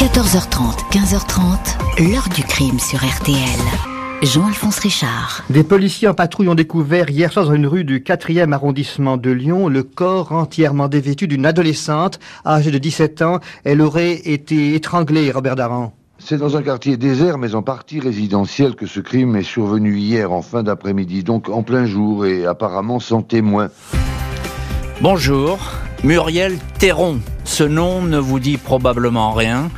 14h30, 15h30, l'heure du crime sur RTL. Jean-Alphonse Richard. Des policiers en patrouille ont découvert hier soir dans une rue du 4e arrondissement de Lyon le corps entièrement dévêtu d'une adolescente âgée de 17 ans. Elle aurait été étranglée, Robert Daran. C'est dans un quartier désert, mais en partie résidentiel, que ce crime est survenu hier en fin d'après-midi, donc en plein jour et apparemment sans témoin. Bonjour, Muriel Théron. Ce nom ne vous dit probablement rien.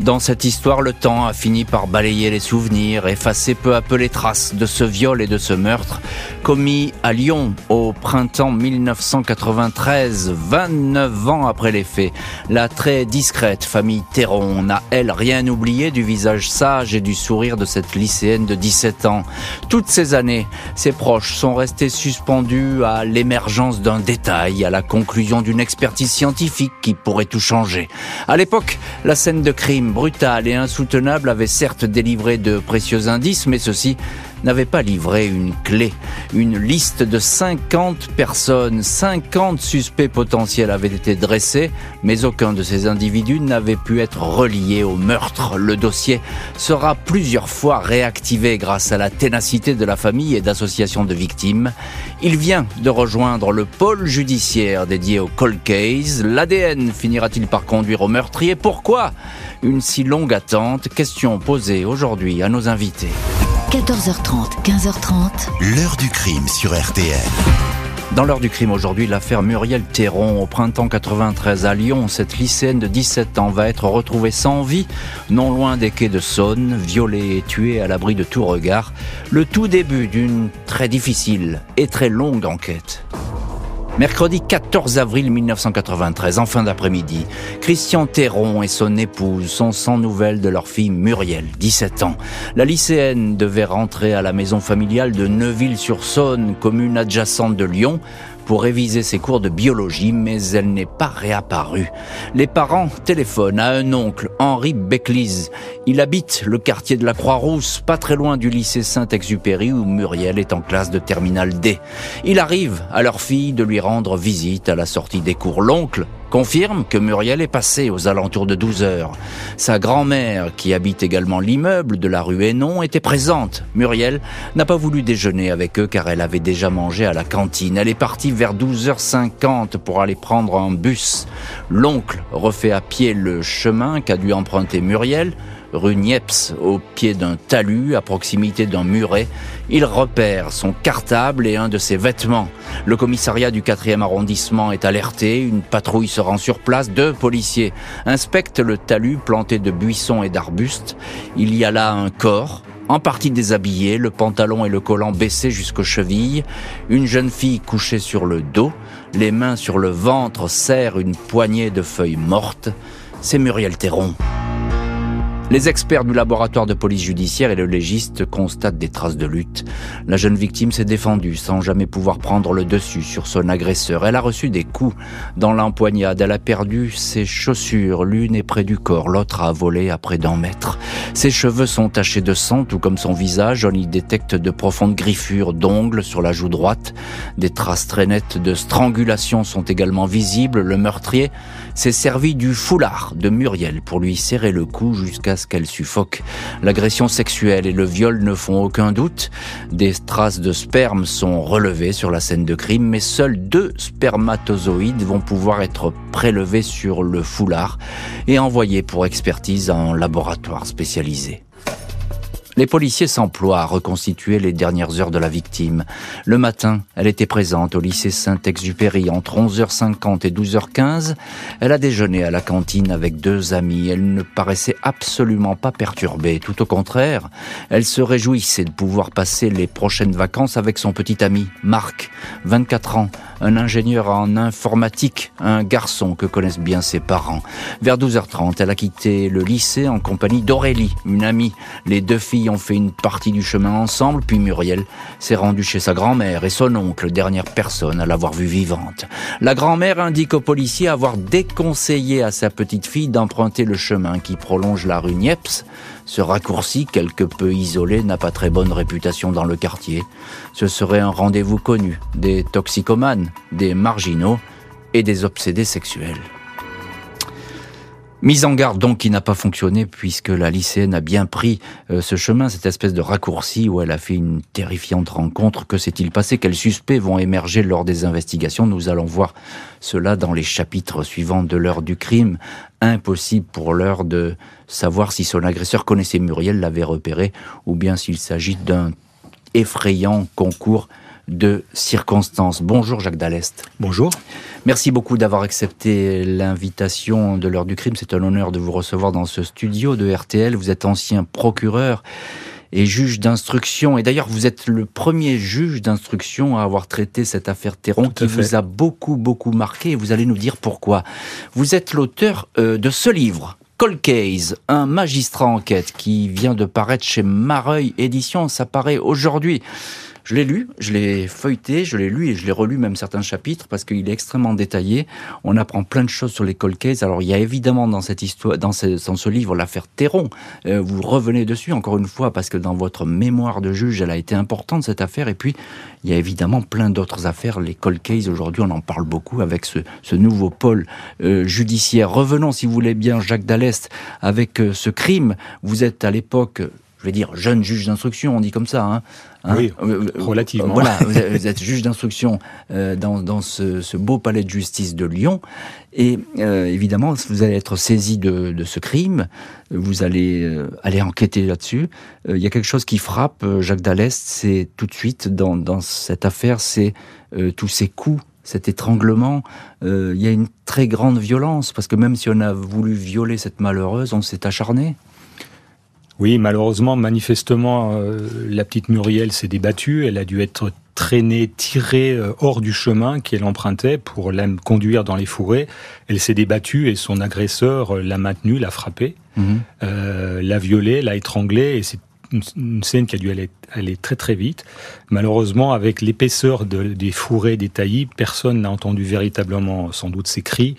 Dans cette histoire, le temps a fini par balayer les souvenirs, effacer peu à peu les traces de ce viol et de ce meurtre commis à Lyon au printemps 1993, 29 ans après les faits. La très discrète famille Théron n'a, elle, rien oublié du visage sage et du sourire de cette lycéenne de 17 ans. Toutes ces années, ses proches sont restés suspendus à l'émergence d'un détail, à la conclusion d'une expertise scientifique qui pourrait tout changer. À l'époque, la scène de crime brutal et insoutenable avait certes délivré de précieux indices, mais ceci n'avait pas livré une clé. Une liste de 50 personnes, 50 suspects potentiels avaient été dressés, mais aucun de ces individus n'avait pu être relié au meurtre. Le dossier sera plusieurs fois réactivé grâce à la ténacité de la famille et d'associations de victimes. Il vient de rejoindre le pôle judiciaire dédié au cold case. L'ADN finira-t-il par conduire au meurtrier? Pourquoi une si longue attente? Question posée aujourd'hui à nos invités. 14h30, 15h30. L'heure du crime sur RTL. Dans l'heure du crime aujourd'hui, l'affaire Muriel Théron au printemps 93 à Lyon. Cette lycéenne de 17 ans va être retrouvée sans vie, non loin des quais de Saône, violée et tuée à l'abri de tout regard. Le tout début d'une très difficile et très longue enquête. Mercredi 14 avril 1993, en fin d'après-midi, Christian Théron et son épouse sont sans nouvelles de leur fille Muriel, 17 ans. La lycéenne devait rentrer à la maison familiale de Neuville-sur-Saône, commune adjacente de Lyon, pour réviser ses cours de biologie, mais elle n'est pas réapparue. Les parents téléphonent à un oncle, Henri Becklise. Il habite le quartier de la Croix-Rousse, pas très loin du lycée Saint-Exupéry où Muriel est en classe de terminale D. Il arrive à leur fille de lui rendre visite à la sortie des cours. L'oncle confirme que Muriel est passée aux alentours de 12 heures. Sa grand-mère, qui habite également l'immeuble de la rue Hénon, était présente. Muriel n'a pas voulu déjeuner avec eux car elle avait déjà mangé à la cantine. Elle est partie vers 12h50 pour aller prendre un bus. L'oncle refait à pied le chemin qu'a dû emprunter Muriel rue Niepce, au pied d'un talus, à proximité d'un muret. Il repère son cartable et un de ses vêtements. Le commissariat du 4e arrondissement est alerté, une patrouille se rend sur place, deux policiers inspectent le talus planté de buissons et d'arbustes. Il y a là un corps, en partie déshabillé, le pantalon et le collant baissés jusqu'aux chevilles, une jeune fille couchée sur le dos, les mains sur le ventre serrent une poignée de feuilles mortes. C'est Muriel Théron. Les experts du laboratoire de police judiciaire et le légiste constatent des traces de lutte. La jeune victime s'est défendue sans jamais pouvoir prendre le dessus sur son agresseur. Elle a reçu des coups dans l'empoignade. Elle a perdu ses chaussures. L'une est près du corps, l'autre a volé à près d'un mètre. Ses cheveux sont tachés de sang, tout comme son visage. On y détecte de profondes griffures d'ongles sur la joue droite. Des traces très nettes de strangulation sont également visibles. Le meurtrier s'est servi du foulard de Muriel pour lui serrer le cou jusqu'à qu'elle suffoque. L'agression sexuelle et le viol ne font aucun doute. Des traces de sperme sont relevées sur la scène de crime, mais seuls deux spermatozoïdes vont pouvoir être prélevés sur le foulard et envoyés pour expertise un laboratoire spécialisé. Les policiers s'emploient à reconstituer les dernières heures de la victime. Le matin, elle était présente au lycée Saint-Exupéry entre 11h50 et 12h15. Elle a déjeuné à la cantine avec deux amis. Elle ne paraissait absolument pas perturbée. Tout au contraire, elle se réjouissait de pouvoir passer les prochaines vacances avec son petit ami, Marc, 24 ans, un ingénieur en informatique, un garçon que connaissent bien ses parents. Vers 12h30, elle a quitté le lycée en compagnie d'Aurélie, une amie. Les deux filles ont fait une partie du chemin ensemble, puis Muriel s'est rendue chez sa grand-mère et son oncle, dernière personne à l'avoir vue vivante. La grand-mère indique aux policiers avoir déconseillé à sa petite fille d'emprunter le chemin qui prolonge la rue Niepce. Ce raccourci, quelque peu isolé, n'a pas très bonne réputation dans le quartier. Ce serait un rendez-vous connu des toxicomanes, des marginaux et des obsédés sexuels. Mise en garde donc qui n'a pas fonctionné puisque la lycéenne a bien pris euh, ce chemin, cette espèce de raccourci où elle a fait une terrifiante rencontre. Que s'est-il passé? Quels suspects vont émerger lors des investigations? Nous allons voir cela dans les chapitres suivants de l'heure du crime. Impossible pour l'heure de savoir si son agresseur connaissait Muriel, l'avait repéré, ou bien s'il s'agit d'un effrayant concours de circonstances. Bonjour Jacques Dallest. Bonjour. Merci beaucoup d'avoir accepté l'invitation de l'heure du crime. C'est un honneur de vous recevoir dans ce studio de RTL. Vous êtes ancien procureur et juge d'instruction. Et d'ailleurs, vous êtes le premier juge d'instruction à avoir traité cette affaire Théron qui vous a beaucoup, beaucoup marqué. Et vous allez nous dire pourquoi. Vous êtes l'auteur euh, de ce livre. Cold Case, un magistrat enquête qui vient de paraître chez Mareuil Édition. Ça paraît aujourd'hui. Je l'ai lu, je l'ai feuilleté, je l'ai lu et je l'ai relu même certains chapitres parce qu'il est extrêmement détaillé. On apprend plein de choses sur les cold. Alors il y a évidemment dans cette histoire, dans ce, livre, l'affaire Théron. Euh, vous revenez dessus encore une fois parce que dans votre mémoire de juge, elle a été importante cette affaire. Et puis il y a évidemment plein d'autres affaires. Les cold aujourd'hui, on en parle beaucoup avec ce, ce nouveau pôle euh, judiciaire. Revenons, si vous voulez bien, Jacques Dallest, avec euh, ce crime. Vous êtes à l'époque je vais dire jeune juge d'instruction, on dit comme ça. Hein, hein oui, euh, euh, relativement. Voilà, vous êtes juge d'instruction euh, dans, dans ce, ce, beau palais de justice de Lyon. Et euh, évidemment, vous allez être saisi de, de ce crime, vous allez euh, aller enquêter là-dessus. Il y a quelque chose qui frappe Jacques Dallest, c'est tout de suite dans, dans cette affaire, c'est tous ces coups cet étranglement, il y a une très grande violence, parce que même si on a voulu violer cette malheureuse, on s'est acharné. Oui, malheureusement, manifestement, euh, la petite Muriel s'est débattue. Elle a dû être traînée, tirée euh, hors du chemin qu'elle empruntait pour la conduire dans les fourrés. Elle s'est débattue et son agresseur euh, l'a maintenue, l'a frappée, mhm. l'a violée, l'a étranglée. Et c'est une, scène qui a dû aller, aller, très très vite. Malheureusement, avec l'épaisseur de, des fourrés, des taillis, personne n'a entendu véritablement sans doute ses cris.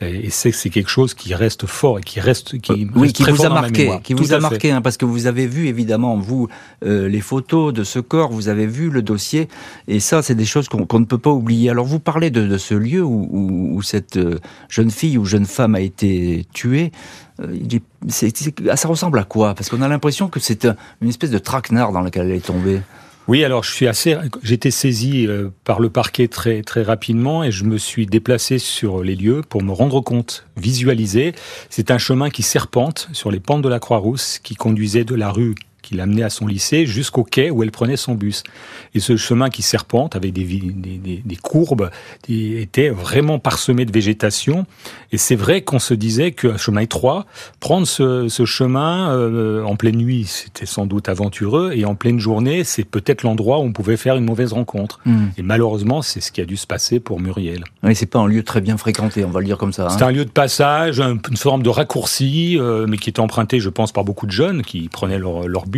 Et c'est c'est quelque chose qui reste fort et qui reste qui oui qui vous a marqué, qui vous a marqué hein, parce que vous avez vu évidemment vous euh, les photos de ce corps, vous avez vu le dossier et ça c'est des choses qu'on ne peut pas oublier. Alors vous parlez de, de ce lieu où, où, où, cette euh, jeune fille ou jeune femme a été tuée. Euh, ça ressemble à quoi? Parce qu'on a l'impression que c'est une espèce de traquenard dans lequel elle est tombée. Oui, alors je suis assez, j'étais saisi euh, par le parquet très très rapidement et je me suis déplacé sur les lieux pour me rendre compte, visualiser. C'est un chemin qui serpente sur les pentes de la Croix-Rousse, qui conduisait de la rue qui l'amenait à son lycée jusqu'au quai où elle prenait son bus. Et ce chemin qui serpente avec des, des, des, courbes était vraiment parsemé de végétation. Et c'est vrai qu'on se disait qu'un chemin étroit, prendre ce, ce chemin euh, en pleine nuit, c'était sans doute aventureux, et en pleine journée, c'est peut-être l'endroit où on pouvait faire une mauvaise rencontre. Hmm. Et malheureusement, c'est ce qui a dû se passer pour Muriel. Oui, c'est pas un lieu très bien fréquenté, on va le dire comme ça. Hein. C'est un lieu de passage, une forme de raccourci, euh, mais qui était emprunté, je pense, par beaucoup de jeunes qui prenaient leur, leur bus,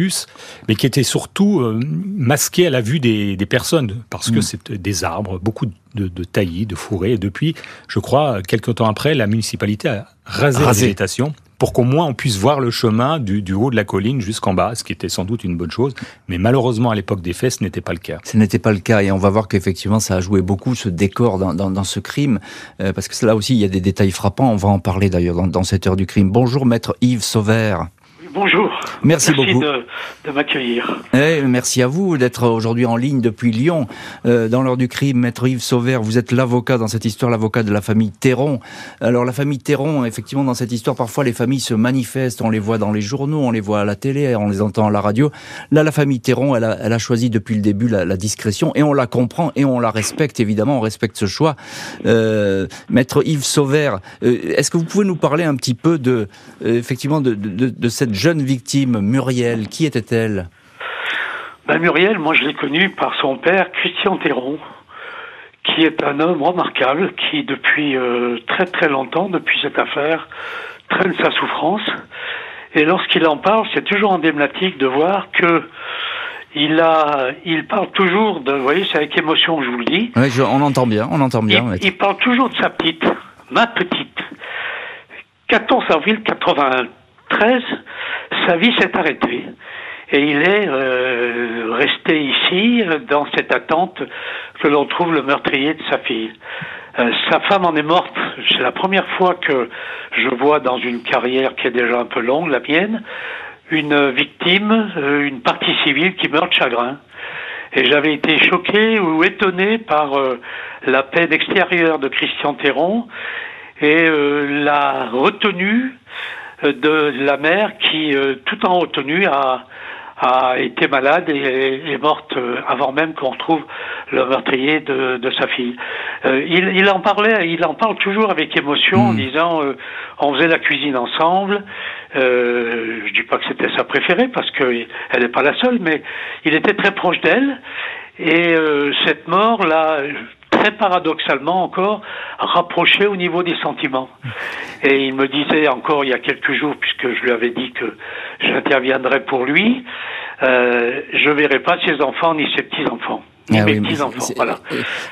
mais qui était surtout euh, masqué à la vue des, des personnes, parce que hmm. c'est des arbres, beaucoup de, de taillis, de fourrés. Et depuis, je crois, quelques temps après, la municipalité a rasé, la végétation pour qu'au moins on puisse voir le chemin du, du haut de la colline jusqu'en bas, ce qui était sans doute une bonne chose. Mais malheureusement, à l'époque des faits, ce n'était pas le cas. Ce n'était pas le cas, et on va voir qu'effectivement, ça a joué beaucoup ce décor dans, dans, dans ce crime, euh, parce que là aussi, il y a des détails frappants. On va en parler d'ailleurs dans, dans cette heure du crime. Bonjour, maître Yves Sauvert. Bonjour. Merci, beaucoup. de, de m'accueillir. Eh, merci à vous d'être aujourd'hui en ligne depuis Lyon. Euh, dans l'heure du crime, Maître Yves Sauvert, vous êtes l'avocat dans cette histoire, l'avocat de la famille Théron. Alors la famille Théron, effectivement, dans cette histoire, parfois les familles se manifestent, on les voit dans les journaux, on les voit à la télé, on les entend à la radio. Là, la famille Théron, elle a, elle a choisi depuis le début la, la, discrétion et on la comprend et on la respecte, évidemment, on respecte ce choix. Euh, Maître Yves Sauvert, euh, est-ce que vous pouvez nous parler un petit peu de, effectivement, de, de, de cette jeune victime, Muriel. Qui était-elle? Ben, Muriel, moi je l'ai connue par son père, Christian Théron, qui est un homme remarquable, qui depuis euh, très très longtemps, depuis cette affaire, traîne sa souffrance. Et lorsqu'il en parle, c'est toujours emblématique de voir que il a, il parle toujours de, vous voyez, c'est avec émotion que je vous le dis. Oui, on entend bien, on entend bien. Il, il parle toujours de sa petite, ma petite. 14 avril 81, 13, sa vie s'est arrêtée. Et il est euh, resté ici, dans cette attente que l'on trouve le meurtrier de sa fille. Euh, sa femme en est morte. C'est la première fois que je vois dans une carrière qui est déjà un peu longue, la mienne, une victime, euh, une partie civile qui meurt de chagrin. Et j'avais été choqué ou étonné par euh, la peine extérieure de Christian Théron et la retenue de la mère qui, tout en retenue, a a été malade et est morte euh, avant même qu'on retrouve le meurtrier de, de sa fille. Euh, il, il, en parlait, il en parle toujours avec émotion en hmm. disant euh, on faisait la cuisine ensemble. Euh, je dis pas que c'était sa préférée parce qu'elle n'est pas la seule, mais il était très proche d'elle. Et euh, cette mort là, très paradoxalement encore rapproché au niveau des sentiments. Et il me disait encore il y a quelques jours, puisque je lui avais dit que j'interviendrais pour lui, euh, je verrai pas ses enfants ni ses petits-enfants. Ah voilà.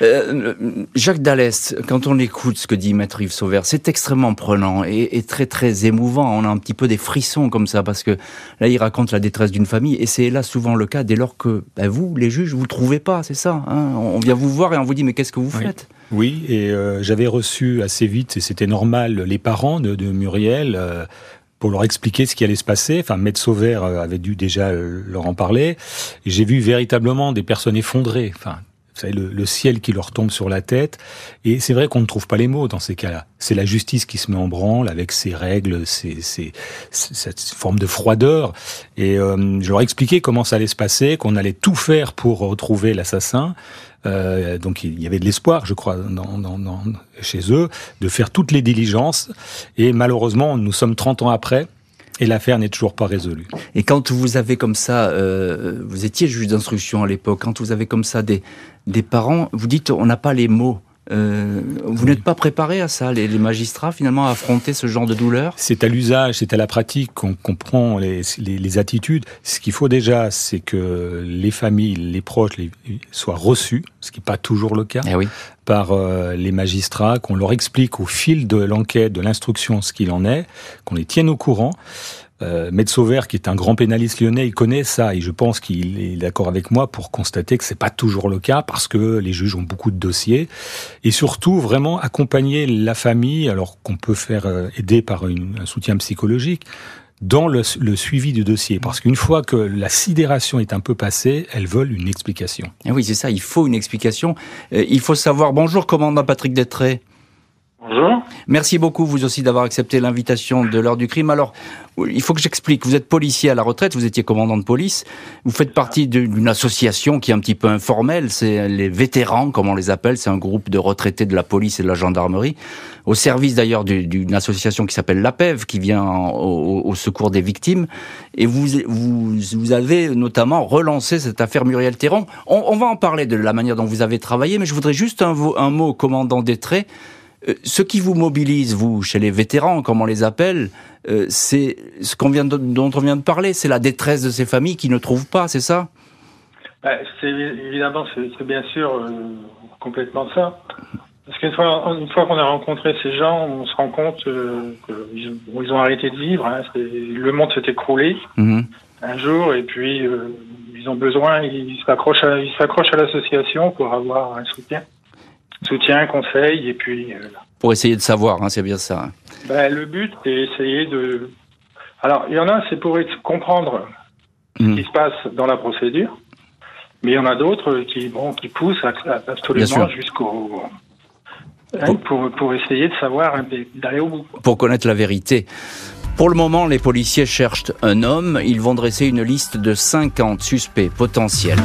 Euh, Jacques Dallès, quand on écoute ce que dit Maître Yves Sauvert, c'est extrêmement prenant et, très très émouvant. On a un petit peu des frissons comme ça parce que là, il raconte la détresse d'une famille et c'est là souvent le cas dès lors que ben, vous, les juges, vous le trouvez pas, c'est ça. Hein on vient vous voir et on vous dit mais qu'est-ce que vous faites? Oui, et euh, j'avais reçu assez vite, et c'était normal, les parents de, Muriel. Euh, pour leur expliquer ce qui allait se passer. Enfin, Maître euh, avait dû déjà euh, leur en parler. J'ai vu véritablement des personnes effondrées. Vous savez, le, ciel qui leur tombe sur la tête. Et c'est vrai qu'on ne trouve pas les mots dans ces cas-là. C'est la justice qui se met en branle avec ses règles, ses, ses, cette forme de froideur. Et euh, je leur ai expliqué comment ça allait se passer, qu'on allait tout faire pour retrouver l'assassin. Euh, donc il y avait de l'espoir, je crois, dans, dans, dans, chez eux, de faire toutes les diligences. Et malheureusement, nous sommes 30 ans après. Et l'affaire n'est toujours pas résolue. Et quand vous avez comme ça, euh, vous étiez juge d'instruction à l'époque, quand vous avez comme ça des, des parents, vous dites on n'a pas les mots. Euh, vous n'êtes pas préparé à ça, les, magistrats, finalement, à affronter ce genre de douleur? C'est à l'usage, c'est à la pratique qu'on comprend les, les, attitudes. Ce qu'il faut déjà, c'est que les familles, les proches soient reçus, ce qui n'est pas toujours le cas, eh oui. par euh, les magistrats, qu'on leur explique au fil de l'enquête, de l'instruction, ce qu'il en est, qu'on les tienne au courant. Euh, Sauvert, qui est un grand pénaliste lyonnais, il connaît ça et je pense qu'il est d'accord avec moi pour constater que c'est pas toujours le cas parce que les juges ont beaucoup de dossiers et surtout vraiment accompagner la famille, alors qu'on peut faire euh, aider par un soutien psychologique dans le, suivi du dossier. Parce qu'une fois que la sidération est un peu passée, elles veulent une explication. Et eh oui, c'est ça, il faut une explication. Euh, il faut savoir, bonjour commandant Patrick Détré. Bonjour. Merci beaucoup, vous aussi, d'avoir accepté l'invitation de l'heure du crime. Alors, il faut que j'explique. Vous êtes policier à la retraite, vous étiez commandant de police. Vous faites partie d'une association qui est un petit peu informelle. C'est les vétérans, comme on les appelle. C'est un groupe de retraités de la police et de la gendarmerie. Au service d'ailleurs d'une association qui s'appelle l'APEV, qui vient au, secours des victimes. Et vous, vous, vous, avez notamment relancé cette affaire Muriel Théron. On, va en parler de la manière dont vous avez travaillé, mais je voudrais juste un, un mot, commandant Détré. Euh, ce qui vous mobilise, vous, chez les vétérans, comme on les appelle, euh, c'est ce qu'on vient dont on vient de parler, c'est la détresse de ces familles qui ne trouvent pas, c'est ça? Bah, C'est évidemment, c'est bien sûr euh, complètement ça. Parce qu'une fois, une fois qu'on a rencontré ces gens, on se rend compte qu'ils ont arrêté de vivre. Hein. le monde s'est écroulé mhm. un jour, et puis ils ont besoin, ils s'accrochent à, à l'association pour avoir un soutien soutien, conseil, et puis... Euh, pour essayer de savoir, hein, c'est bien ça. Ben, le but, c'est essayer de... Alors, il y en a, c'est pour comprendre ce qui se passe dans la procédure, mais il y en a d'autres qui, bon, qui poussent absolument jusqu'au... Hein, pour, pour essayer de savoir, hein, d'aller au bout. Pour connaître la vérité. Pour le moment, les policiers cherchent un homme. Ils vont dresser une liste de 50 suspects potentiels.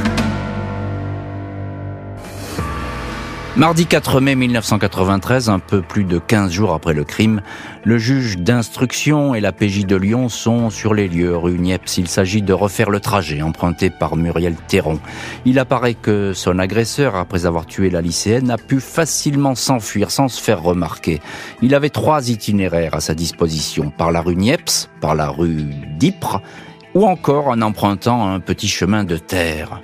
Mardi 4 mai 1993, un peu plus de 15 jours après le crime, le juge d'instruction et la PJ de Lyon sont sur les lieux rue Niepce. Il s'agit de refaire le trajet emprunté par Muriel Théron. Il apparaît que son agresseur, après avoir tué la lycéenne, a pu facilement s'enfuir sans se faire remarquer. Il avait trois itinéraires à sa disposition, par la rue Niepce, par la rue d'Ypres, ou encore en empruntant un petit chemin de terre.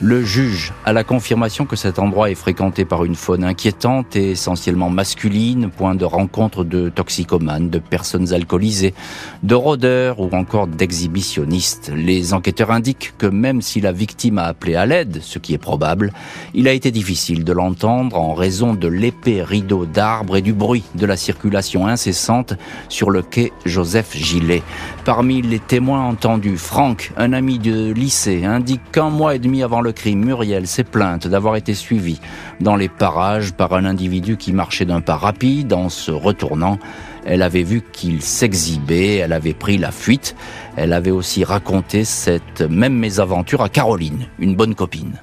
Le juge a la confirmation que cet endroit est fréquenté par une faune inquiétante et essentiellement masculine, point de rencontre de toxicomanes, de personnes alcoolisées, de rôdeurs ou encore d'exhibitionnistes. Les enquêteurs indiquent que même si la victime a appelé à l'aide, ce qui est probable, il a été difficile de l'entendre en raison de l'épais rideau d'arbres et du bruit de la circulation incessante sur le quai Joseph Gillet. Parmi les témoins entendus, Franck, un ami de lycée, indique qu'un mois et demi avant le crime, Muriel s'est plainte d'avoir été suivie dans les parages par un individu qui marchait d'un pas rapide en se retournant. Elle avait vu qu'il s'exhibait, elle avait pris la fuite. Elle avait aussi raconté cette même mésaventure à Caroline, une bonne copine.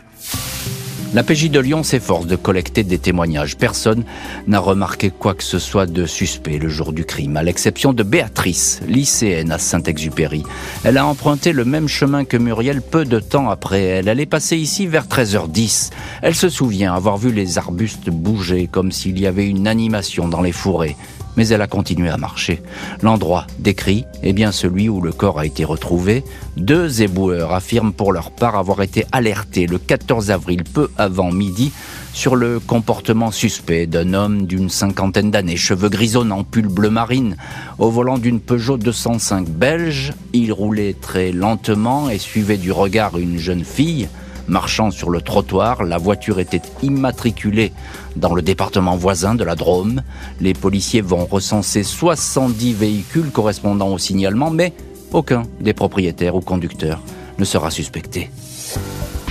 La PJ de Lyon s'efforce de collecter des témoignages. Personne n'a remarqué quoi que ce soit de suspect le jour du crime, à l'exception de Béatrice, lycéenne à Saint-Exupéry. Elle a emprunté le même chemin que Muriel peu de temps après elle. Elle est passée ici vers 13h10. Elle se souvient avoir vu les arbustes bouger comme s'il y avait une animation dans les fourrés mais elle a continué à marcher. L'endroit décrit est bien celui où le corps a été retrouvé. Deux éboueurs affirment pour leur part avoir été alertés le 14 avril, peu avant midi, sur le comportement suspect d'un homme d'une cinquantaine d'années, cheveux grisonnants, pull bleu marine, au volant d'une Peugeot 205 belge. Il roulait très lentement et suivait du regard une jeune fille. Marchant sur le trottoir, la voiture était immatriculée dans le département voisin de la Drôme. Les policiers vont recenser 70 véhicules correspondant au signalement, mais aucun des propriétaires ou conducteurs ne sera suspecté.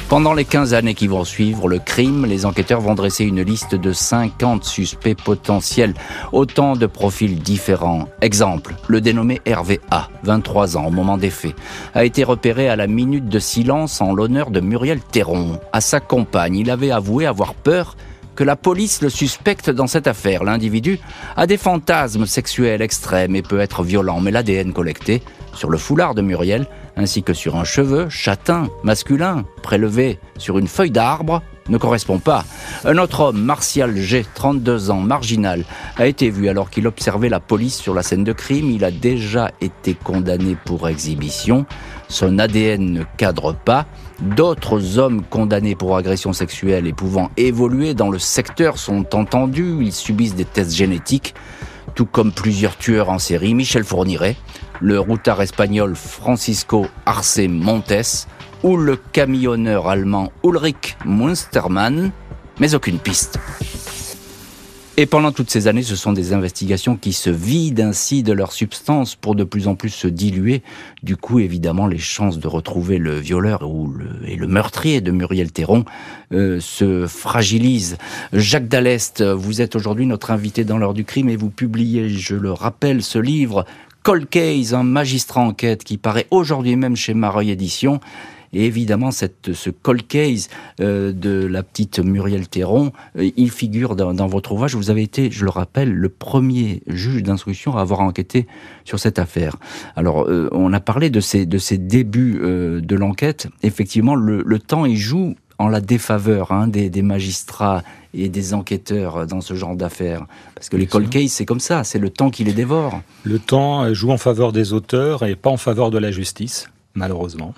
Pendant les 15 années qui vont suivre le crime, les enquêteurs vont dresser une liste de 50 suspects potentiels, autant de profils différents. Exemple, le dénommé Hervé A, 23 ans au moment des faits, a été repéré à la minute de silence en l'honneur de Muriel Théron. À sa compagne, il avait avoué avoir peur que la police le suspecte dans cette affaire. L'individu a des fantasmes sexuels extrêmes et peut être violent, mais l'ADN collecté sur le foulard de Muriel ainsi que sur un cheveu châtain masculin prélevé sur une feuille d'arbre ne correspond pas. Un autre homme, Martial G, 32 ans, marginal, a été vu alors qu'il observait la police sur la scène de crime. Il a déjà été condamné pour exhibition. Son ADN ne cadre pas. D'autres hommes condamnés pour agression sexuelle et pouvant évoluer dans le secteur sont entendus. Ils subissent des tests génétiques, tout comme plusieurs tueurs en série. Michel Fourniret, le routard espagnol Francisco Arce Montes ou le camionneur allemand Ulrich Munstermann, mais aucune piste. Et pendant toutes ces années, ce sont des investigations qui se vident ainsi de leur substance pour de plus en plus se diluer. Du coup, évidemment, les chances de retrouver le violeur ou le, et le meurtrier de Muriel Théron euh, se fragilisent. Jacques Dallest, vous êtes aujourd'hui notre invité dans l'heure du crime et vous publiez, je le rappelle, ce livre Cold Case, un magistrat enquête qui paraît aujourd'hui même chez Mareuil Édition. Et évidemment, cette, ce cold case euh, de la petite Muriel Théron, euh, il figure dans, dans, votre ouvrage. Vous avez été, je le rappelle, le premier juge d'instruction à avoir enquêté sur cette affaire. Alors, euh, on a parlé de ces, de ces débuts de l'enquête. Effectivement, le, le, temps, il joue en la défaveur hein, des, des, magistrats et des enquêteurs dans ce genre d'affaires. Parce que les cold cases, c'est comme ça, c'est le temps qui les dévore. Le temps joue en faveur des auteurs et pas en faveur de la justice, malheureusement.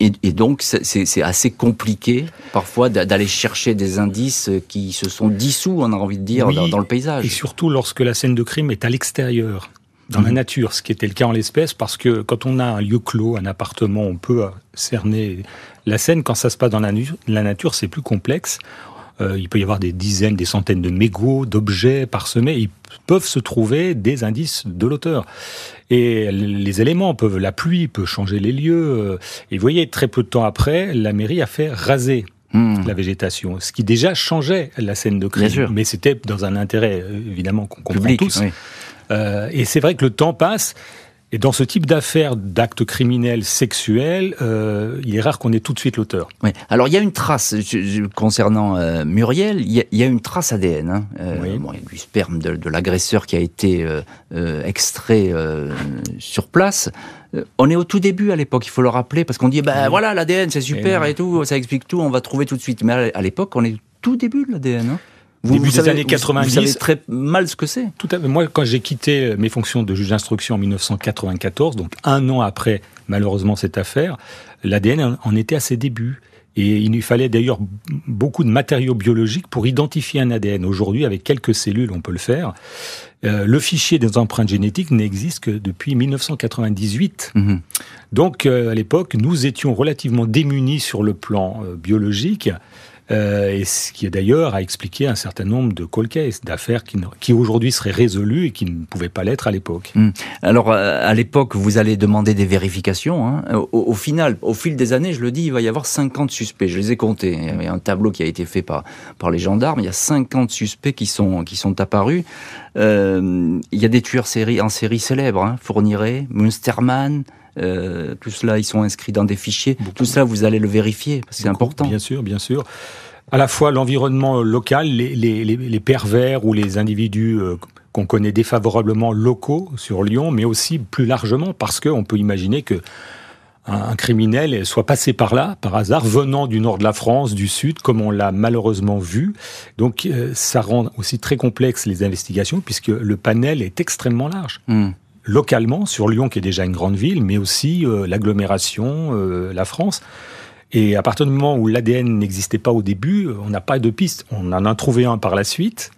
Et, et, donc, c'est assez compliqué parfois d'aller chercher des indices qui se sont dissous, on a envie de dire, oui, dans, dans, le paysage. Et surtout lorsque la scène de crime est à l'extérieur, dans mmh. la nature, ce qui était le cas en l'espèce, parce que quand on a un lieu clos, un appartement, on peut cerner la scène. Quand ça se passe dans la, la nature, c'est plus complexe. Euh, il peut y avoir des dizaines, des centaines de mégots, d'objets parsemés. Ils peuvent se trouver des indices de l'auteur. Et les éléments peuvent, la pluie peut changer les lieux. Et vous voyez, très peu de temps après, la mairie a fait raser Mmh. la végétation, ce qui déjà changeait la scène de crime, mais c'était dans un intérêt évidemment qu'on comprend Public, tous. Oui. Euh, et c'est vrai que le temps passe. Et dans ce type d'affaires, d'actes criminels sexuels, euh, il est rare qu'on ait tout de suite l'auteur. Oui. Alors il y a une trace je, je, concernant euh, Muriel. Il y, a, il y, a, une trace ADN. Hein. oui. bon, il y a du sperme de, de l'agresseur qui a été extrait sur place. On est au tout début à l'époque, il faut le rappeler, parce qu'on dit ben oui. voilà l'ADN c'est super et, et, tout, ça explique tout, on va trouver tout de suite. Mais à l'époque, on est au tout début de l'ADN. Hein. Vous, début vous des savez, années 90. Vous, savez très mal ce que c'est. Tout à fait. Moi, quand j'ai quitté mes fonctions de juge d'instruction en 1994, donc un an après malheureusement cette affaire, l'ADN en était à ses débuts. Et il lui fallait d'ailleurs beaucoup de matériaux biologiques pour identifier un ADN. Aujourd'hui, avec quelques cellules, on peut le faire. Euh, le fichier des empreintes génétiques n'existe que depuis 1998. Mhm. Donc, euh, à l'époque, nous étions relativement démunis sur le plan euh, biologique. Euh, et ce qui d'ailleurs a expliqué un certain nombre de cold cases, d'affaires qui, aujourd'hui seraient résolues et qui ne pouvaient pas l'être à l'époque. Hmm. Alors, euh, à l'époque, vous allez demander des vérifications. Hein. Au, final, au fil des années, je le dis, il va y avoir 50 suspects. Je les ai comptés. Il y a un tableau qui a été fait par, par les gendarmes. Il y a 50 suspects qui sont, qui sont apparus. Euh, il y a des tueurs en série célèbres, hein. Munsterman, euh, tout cela, ils sont inscrits dans des fichiers. Tout ça, vous allez le vérifier, c'est important. Bien sûr, bien sûr. À la fois l'environnement local, les, pervers ou les individus euh, qu'on connaît défavorablement locaux sur Lyon, mais aussi plus largement parce qu'on peut imaginer que un, criminel soit passé par là, par hasard, venant du nord de la France, du sud, comme on l'a malheureusement vu. Donc euh, ça rend aussi très complexe les investigations, puisque le panel est extrêmement large. Hmm localement sur Lyon, qui est déjà une grande ville, mais aussi euh, l'agglomération, euh, la France. Et à partir du moment où l'ADN n'existait pas au début, on n'a pas de piste. On en a trouvé un par la suite,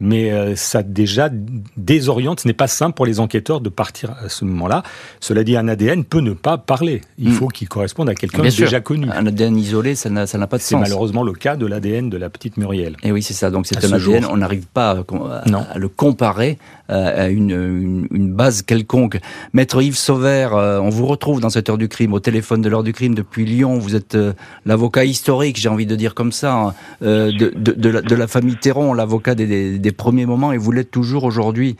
mais euh, ça déjà désoriente. Ce n'est pas simple pour les enquêteurs de partir à ce moment-là. Cela dit, un ADN peut ne pas parler. Il hmm. faut qu'il corresponde à quelqu'un déjà connu. Un ADN isolé, ça n'a pas de sens. C'est malheureusement le cas de l'ADN de la petite Muriel. Et oui, c'est ça. Donc c'est un ADN, on n'arrive pas à, le comparer euh, à une, une, base quelconque. Maître Yves Sauvert, euh, on vous retrouve dans cette heure du crime, au téléphone de l'heure du crime depuis Lyon. Vous êtes l'avocat historique, j'ai envie de dire comme ça, hein, de, de, de, la, de, la, famille Théron, l'avocat des, des des premiers moments et vous l'êtes toujours aujourd'hui.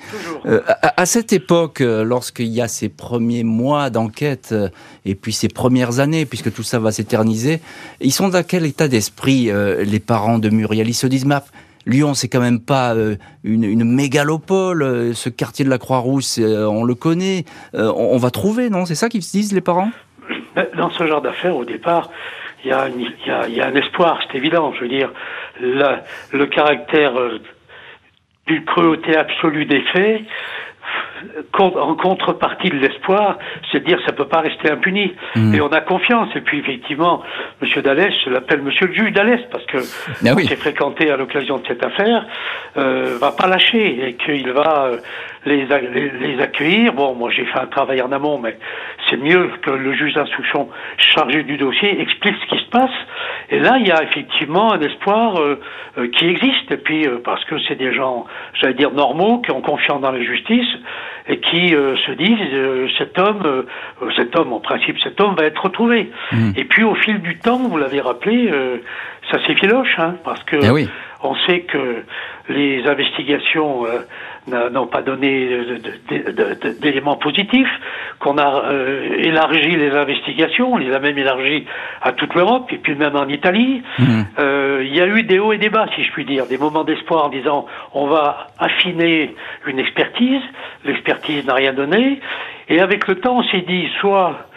Euh, à, cette époque, euh, lorsqu'il y a ces premiers mois d'enquête euh, et puis ces premières années, puisque tout ça va s'éterniser, ils sont dans quel état d'esprit les parents de Muriel? Ils se disent, mais Lyon, c'est quand même pas une, mégalopole. Ce quartier de la Croix-Rousse, on le connaît. On, va trouver, non? C'est ça qu'ils se disent, les parents? Dans ce genre d'affaires, au départ, il y, a, un espoir, c'est évident. Je veux dire, le caractère d'une cruauté absolue des faits, en contrepartie de l'espoir, c'est de dire ça peut pas rester impuni. Hmm. Et on a confiance. Et puis effectivement, Monsieur Dallès, je l'appelle Monsieur le juge Dallès parce que ah s'est fréquenté à l'occasion de cette affaire, euh, va pas lâcher et qu'il va les, les, accueillir. Bon, moi j'ai fait un travail en amont, mais c'est mieux que le juge d'instruction chargé du dossier explique ce qui se passe. Et là, il y a effectivement un espoir euh, euh, qui existe. Et puis euh, parce que c'est des gens, j'allais dire normaux, qui ont confiance dans la justice et qui se disent cet homme, cet homme en principe, cet homme va être retrouvé. Mmh. Et puis au fil du temps, vous l'avez rappelé, ça s'effiloche, hein, parce que eh on sait que les investigations n'ont pas donné d'éléments positifs, qu'on a euh, élargi les investigations, on les a même élargies à toute l'Europe, et puis même en Italie. Mmh. Euh, il y a eu des hauts et des bas, si je puis dire, des moments d'espoir en disant on va affiner une expertise, l'expertise n'a rien donné, et avec le temps on s'est dit soit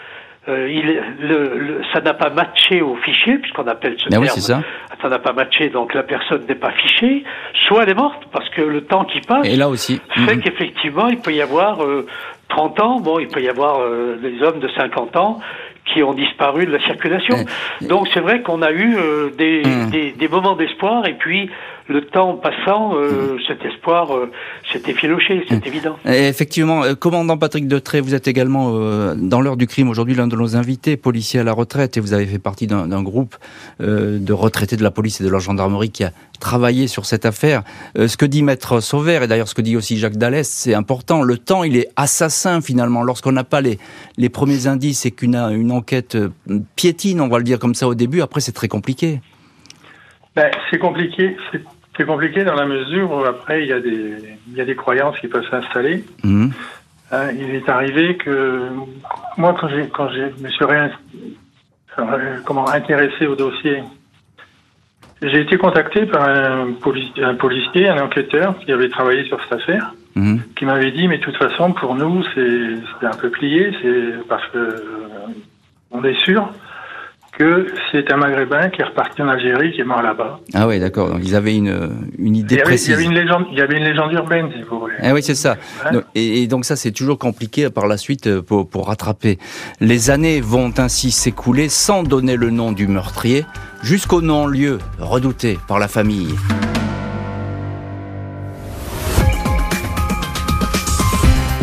euh, il, le, ça n'a pas matché au fichier, puisqu'on appelle ce ben terme. Oui, ça. Ça n'a pas matché, donc la personne n'est pas fichée. Soit elle est morte, parce que le temps qui passe. Et là aussi. Fait mhm. qu'effectivement, il peut y avoir euh, 30 ans, bon, il peut y avoir euh, des hommes de 50 ans qui ont disparu de la circulation. Donc c'est vrai qu'on a eu euh, des, mhm. des, des, moments d'espoir et puis le temps passant, euh, cet espoir euh, s'est effiloché, c'est évident. effectivement, euh, commandant Patrick Detré, vous êtes également dans l'heure du crime aujourd'hui l'un de nos invités, policier à la retraite, et vous avez fait partie d'un groupe de retraités de la police et de la gendarmerie qui a travaillé sur cette affaire. ce que dit Maître Sauvert, et d'ailleurs ce que dit aussi Jacques Dallès, c'est important. Le temps, il est assassin finalement. Lorsqu'on n'a pas les, les premiers indices et qu'une une enquête piétine, on va le dire comme ça au début, après c'est très compliqué. Ben, c'est compliqué. C'est compliqué dans la mesure où après il y a des il y a des croyances qui peuvent s'installer. Mhm. Hein, il est arrivé que moi quand j'ai quand j'ai me suis euh, comment intéressé au dossier, j'ai été contacté par un, un, policier, un enquêteur qui avait travaillé sur cette affaire, mhm. qui m'avait dit mais de toute façon pour nous c'est un peu plié, c'est parce que euh, on est sûr que c'est un Maghrébin qui est reparti en Algérie, qui est mort là-bas. Ah oui, d'accord. Donc ils avaient une, une idée Il il, précise. y avait une légende, il y avait une légende urbaine, si vous voulez. Eh oui, c'est ça. Donc, Et, et donc ça, c'est toujours compliqué par la suite euh, pour, pour rattraper. Les années vont ainsi s'écouler sans donner le nom du meurtrier, jusqu'au non-lieu redouté par la famille.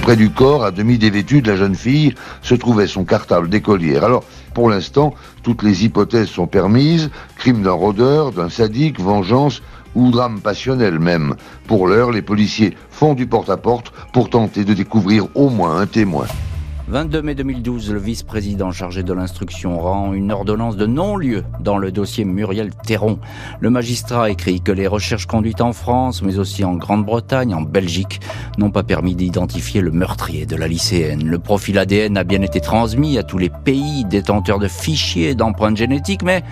Près du corps, à demi dévêtu de la jeune fille, se trouvait son cartable d'écolière. Alors, pour l'instant, toutes les hypothèses sont permises. Crime d'un rôdeur, d'un sadique, vengeance ou drame passionnel même. Pour l'heure, les policiers font du porte-à-porte pour tenter de découvrir au moins un témoin. 22 mai 2012, le vice-président chargé de l'instruction rend une ordonnance de non-lieu dans le dossier Muriel Théron. Le magistrat écrit que les recherches conduites en France, mais aussi en Grande-Bretagne, en Belgique, n'ont pas permis d'identifier le meurtrier de la lycéenne. Le profil ADN a bien été transmis à tous les pays détenteurs de fichiers d'empreintes génétiques, mais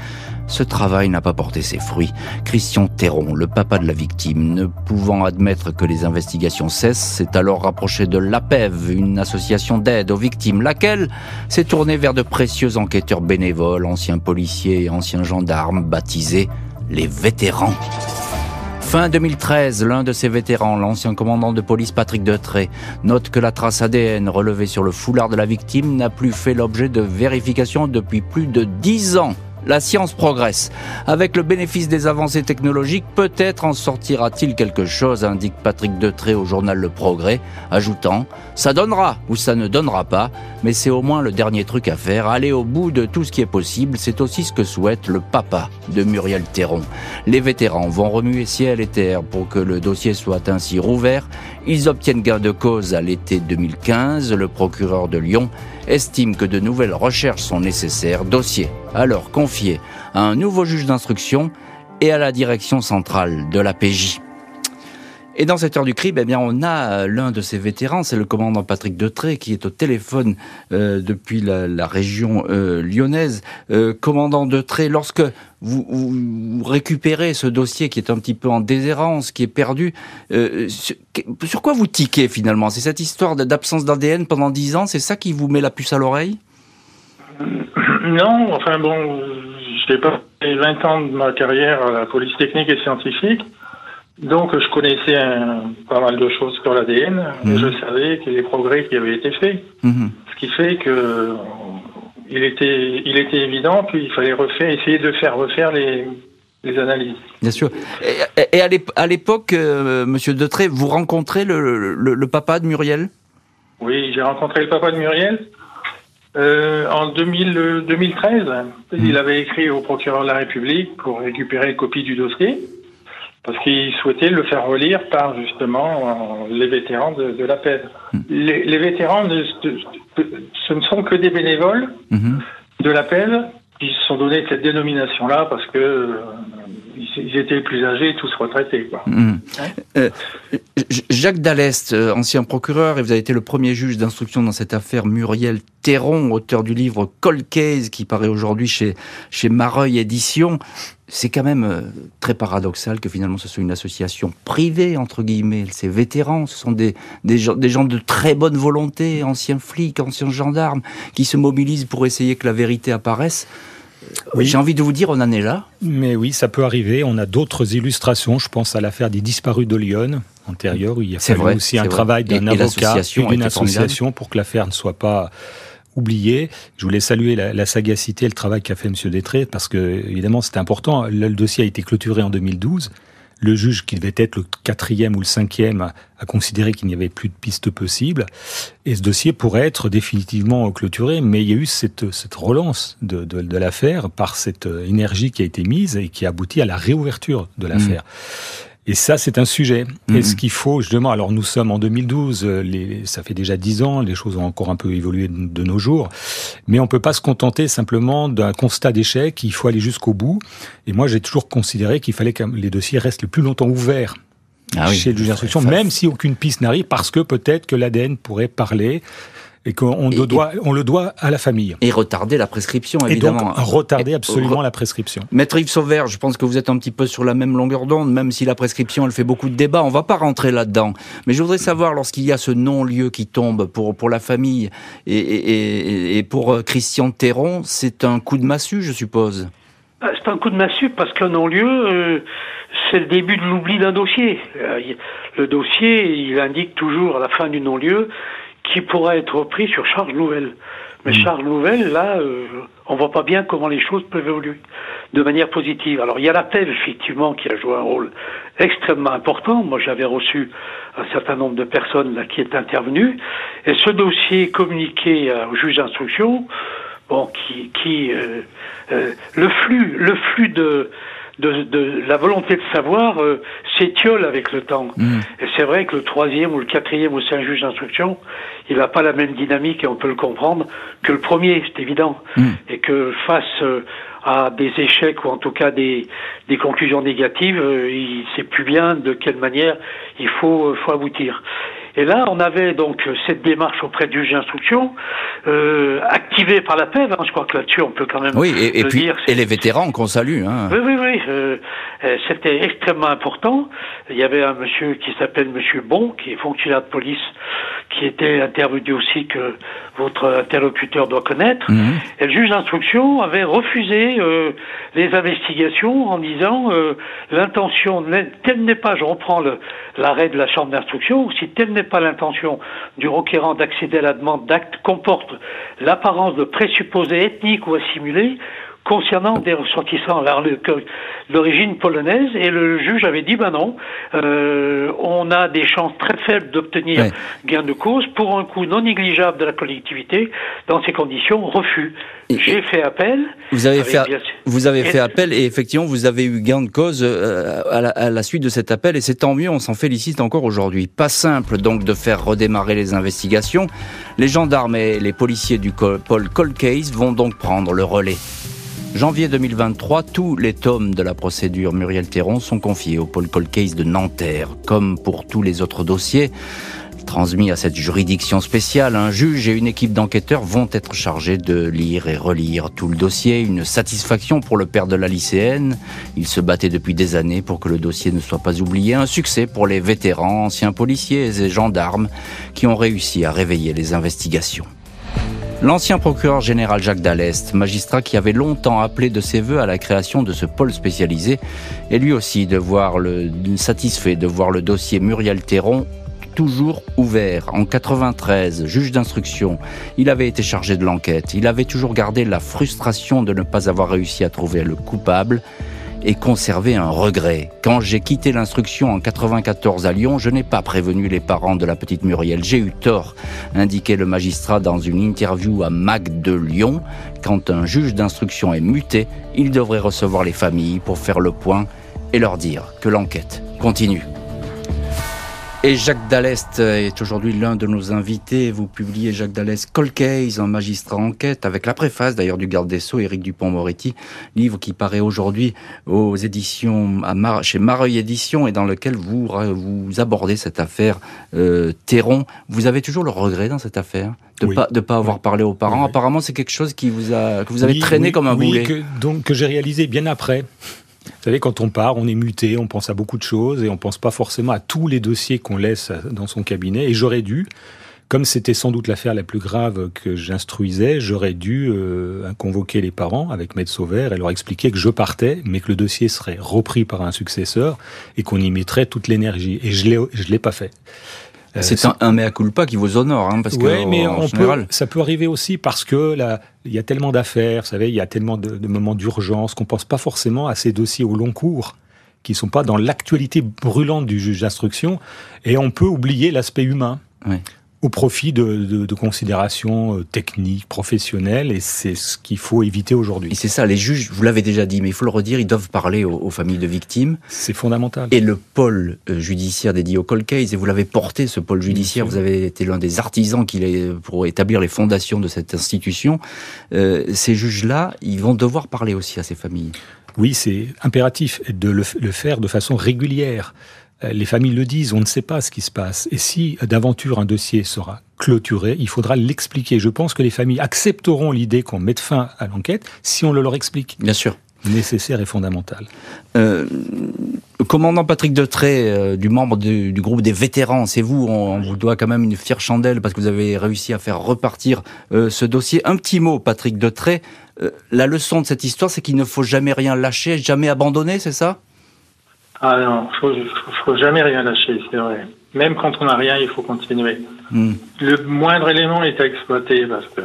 ce travail n'a pas porté ses fruits. Christian Théron, le papa de la victime, ne pouvant admettre que les investigations cessent, s'est alors rapproché de l'APEV, une association d'aide aux victimes, laquelle s'est tournée vers de précieux enquêteurs bénévoles, anciens policiers et anciens gendarmes, baptisés les vétérans. Fin 2013, l'un de ces vétérans, l'ancien commandant de police Patrick Detré, note que la trace ADN relevée sur le foulard de la victime n'a plus fait l'objet de vérification depuis plus de dix ans. La science progresse. Avec le bénéfice des avancées technologiques, peut-être en sortira-t-il quelque chose, indique Patrick Detré au journal Le Progrès, ajoutant « Ça donnera ou ça ne donnera pas, mais c'est au moins le dernier truc à faire, aller au bout de tout ce qui est possible, c'est aussi ce que souhaite le papa de Muriel Théron. Les vétérans vont remuer ciel et terre pour que le dossier soit ainsi rouvert. Ils obtiennent gain de cause à l'été 2015. Le procureur de Lyon estime que de nouvelles recherches sont nécessaires. Dossier alors confié à un nouveau juge d'instruction et à la direction centrale de la PJ. Et dans cette heure du crime, eh bien, on a euh, l'un de ces vétérans, c'est le commandant Patrick Detré, qui est au téléphone euh, depuis la, région euh, lyonnaise. Euh, commandant Detré, lorsque vous, récupérez ce dossier qui est un petit peu en déshérence, qui est perdu, sur, sur, quoi vous tiquez finalement? C'est cette histoire d'absence d'ADN pendant dix ans, c'est ça qui vous met la puce à l'oreille? Non, enfin bon, j'ai pas fait 20 ans de ma carrière à la police technique et scientifique. Donc, je connaissais un, pas mal de choses sur l'ADN. Mmh. Je savais que les progrès qui avaient été faits. Mmh. Ce qui fait que il était, il était évident qu'il fallait refaire, essayer de faire refaire les, les analyses. Bien sûr. Et, et à l'époque, euh, Monsieur Detré, vous rencontrez le, le, le, papa de Muriel? Oui, j'ai rencontré le papa de Muriel. Euh, en 2000, 2013, mmh. il avait écrit au procureur de la République pour récupérer une copie du dossier parce qu'il souhaitait le faire relire par justement les vétérans de, de la PED. Mmh. Les, les, vétérans, de, de, ce ne sont que des bénévoles mmh. de la PED qui se sont donné cette dénomination-là parce que ils étaient plus âgés tous retraités. Quoi. Mmh. Hein euh, Jacques Dallest, ancien procureur, et vous avez été le premier juge d'instruction dans cette affaire Muriel Théron, auteur du livre Cold Case qui paraît aujourd'hui chez, chez Mareuil Éditions. C'est quand même euh, très paradoxal que finalement ce soit une association privée, entre guillemets. Ces vétérans, ce sont des, des, gens, des gens de très bonne volonté, anciens flics, anciens gendarmes, qui se mobilisent pour essayer que la vérité apparaisse. Oui. J'ai envie de vous dire, on en est là. Mais oui, ça peut arriver. On a d'autres illustrations. Je pense à l'affaire des disparus de Lyon, antérieure, où il y a fallu vrai, aussi un vrai. travail d'un avocat et d'une association pour que l'affaire ne soit pas oublié. Je voulais saluer la, la sagacité et le travail qu'a fait M. Détré, parce que, évidemment, c'était important. Le, le, dossier a été clôturé en 2012. Le juge, qui devait être le quatrième ou le cinquième, a, considéré qu'il n'y avait plus de pistes possibles. Et ce dossier pourrait être définitivement clôturé. Mais il y a eu cette, cette relance de, de, de l'affaire par cette énergie qui a été mise et qui a abouti à la réouverture de l'affaire. Mmh. Et ça, c'est un sujet. Mhm. Est-ce qu'il faut, justement, alors nous sommes en 2012, les, ça fait déjà dix ans, les choses ont encore un peu évolué de, de nos jours, mais on peut pas se contenter simplement d'un constat d'échec, il faut aller jusqu'au bout. Et moi, j'ai toujours considéré qu'il fallait que les dossiers restent le plus longtemps ouverts ah oui, chez le juge d'instruction, même si aucune piste n'arrive, parce que peut-être que l'ADN pourrait parler et qu'on le doit, on le doit à la famille. Et retarder la prescription, évidemment. Et donc, retarder absolument la prescription. Maître Yves Sauvert, je pense que vous êtes un petit peu sur la même longueur d'onde, même si la prescription, elle fait beaucoup de débats. On va pas rentrer là-dedans. Mais je voudrais savoir, lorsqu'il y a ce non-lieu qui tombe pour, pour la famille et, et, et pour euh, Christian Théron, c'est un coup de massue, je suppose. Ah, c'est un coup de massue parce qu'un non-lieu, euh, c'est le début de l'oubli d'un dossier. Euh, le dossier, il indique toujours à la fin du non-lieu qui pourra être repris sur charge nouvelle. Mais mmh. charge nouvelle, là, euh, on voit pas bien comment les choses peuvent évoluer de manière positive. Alors il y a l'appel effectivement qui a joué un rôle extrêmement important. Moi j'avais reçu un certain nombre de personnes là qui est intervenues et ce dossier communiqué au juge d'instruction, bon, qui, qui euh, euh, le flux, le flux de de, de, la volonté de savoir euh, s'étiole avec le temps. Mm. Et c'est vrai que le troisième ou le quatrième ou c'est un juge d'instruction, il n'a pas la même dynamique et on peut le comprendre que le premier, c'est évident. Mm. Et que face euh, à des échecs ou en tout cas des, des conclusions négatives, euh, il sait plus bien de quelle manière il faut, faut aboutir. Et là, on avait donc cette démarche auprès du juge d'instruction, euh, activée par la PEV. Hein, je crois que là-dessus, on peut quand même oui, et, et puis, Et les vétérans qu'on salue. Hein. Oui, oui, oui. Euh, euh, C'était extrêmement important. Il y avait un monsieur qui s'appelle Monsieur Bon, qui est fonctionnaire de police, qui était intervenu aussi que votre interlocuteur doit connaître. Mhm. Et le juge d'instruction avait refusé euh, les investigations en disant euh, l'intention, telle n'est pas, je reprends l'arrêt de la chambre d'instruction, si telle n'est pas l'intention du requérant d'accéder à la demande d'acte comporte l'apparence de présupposés ethniques ou assimilés, concernant des ressortissants d'origine polonaise et le juge avait dit ben non, euh, on a des chances très faibles d'obtenir gain de cause pour un coût non négligeable de la collectivité. Dans ces conditions, refus. J'ai fait appel. Vous avez fait, vous avez fait appel et effectivement vous avez eu gain de cause euh, à la, à la suite de cet appel et c'est tant mieux, on s'en félicite encore aujourd'hui. Pas simple donc de faire redémarrer les investigations. Les gendarmes et les policiers du pôle Cold Case vont donc prendre le relais. Janvier 2023, tous les tomes de la procédure Muriel Théron sont confiés au pôle Cold Case de Nanterre. Comme pour tous les autres dossiers, transmis à cette juridiction spéciale, un juge et une équipe d'enquêteurs vont être chargés de lire et relire tout le dossier. Une satisfaction pour le père de la lycéenne. Il se battait depuis des années pour que le dossier ne soit pas oublié. Un succès pour les vétérans, anciens policiers et gendarmes qui ont réussi à réveiller les investigations. L'ancien procureur général Jacques Dallest, magistrat qui avait longtemps appelé de ses voeux à la création de ce pôle spécialisé, est lui aussi de le, satisfait de voir le dossier Muriel Théron toujours ouvert. En 93, juge d'instruction, il avait été chargé de l'enquête. Il avait toujours gardé la frustration de ne pas avoir réussi à trouver le coupable et conserver un regret. Quand j'ai quitté l'instruction en 94 à Lyon, je n'ai pas prévenu les parents de la petite Muriel. J'ai eu tort, indiquait le magistrat dans une interview à Mac de Lyon. Quand un juge d'instruction est muté, il devrait recevoir les familles pour faire le point et leur dire que l'enquête continue. Et Jacques Dallest est aujourd'hui l'un de nos invités. Vous publiez Jacques Dallest Colcase, un magistrat enquête, avec la préface d'ailleurs du garde des Sceaux, Éric Dupont-Moretti, livre qui paraît aujourd'hui aux éditions, à chez Mareuil Éditions et dans lequel vous, vous abordez cette affaire euh, Théron. Vous avez toujours le regret dans cette affaire de ne pas de pas avoir parlé aux parents. Apparemment, c'est quelque chose qui vous a que vous avez traîné comme un boulet. Que, donc que j'ai réalisé bien après. Vous savez, quand on part, on est muté, on pense à beaucoup de choses et on pense pas forcément à tous les dossiers qu'on laisse dans son cabinet. Et j'aurais dû, comme c'était sans doute l'affaire la plus grave que j'instruisais, j'aurais dû euh, convoquer les parents avec Maître Sauvert et leur expliquer que je partais, mais que le dossier serait repris par un successeur et qu'on y mettrait toute l'énergie. Et je je l'ai pas fait. Euh, c'est un, un, mea culpa qui vous honore, hein, parce que mais en général... ça peut arriver aussi parce que là, il y a tellement d'affaires, vous savez, il y a tellement de, de moments d'urgence qu'on pense pas forcément à ces dossiers au long cours qui sont pas dans l'actualité brûlante du juge d'instruction, et on peut oublier l'aspect humain. Oui au profit de, de, de considérations euh, techniques, professionnelles, et c'est ce qu'il faut éviter aujourd'hui. Et c'est ça, les juges, vous l'avez déjà dit, mais il faut le redire, ils doivent parler aux, aux familles de victimes. C'est fondamental. Et le pôle euh, judiciaire dédié au cold case, et vous l'avez porté, ce pôle judiciaire, vous avez été l'un des artisans qui pour établir les fondations de cette institution. Euh, ces juges-là, ils vont devoir parler aussi à ces familles. Oui, c'est impératif de le, le faire de façon régulière. Euh, les familles le disent, on ne sait pas ce qui se passe. Et si d'aventure un dossier sera clôturé, il faudra l'expliquer. Je pense que les familles accepteront l'idée qu'on mette fin à l'enquête si on le leur explique. Bien sûr. Nécessaire et fondamental. Euh, commandant Patrick Detré, euh, du membre du, groupe des vétérans, c'est vous, on, vous doit quand même une fière chandelle parce que vous avez réussi à faire repartir euh, ce dossier. Un petit mot, Patrick Detré. Euh, la leçon de cette histoire, c'est qu'il ne faut jamais rien lâcher, jamais abandonner, c'est ça? Ah non, il faut, faut jamais rien lâcher, c'est vrai. Même quand on n'a rien, il faut continuer. Hmm. Le moindre élément est à exploiter parce que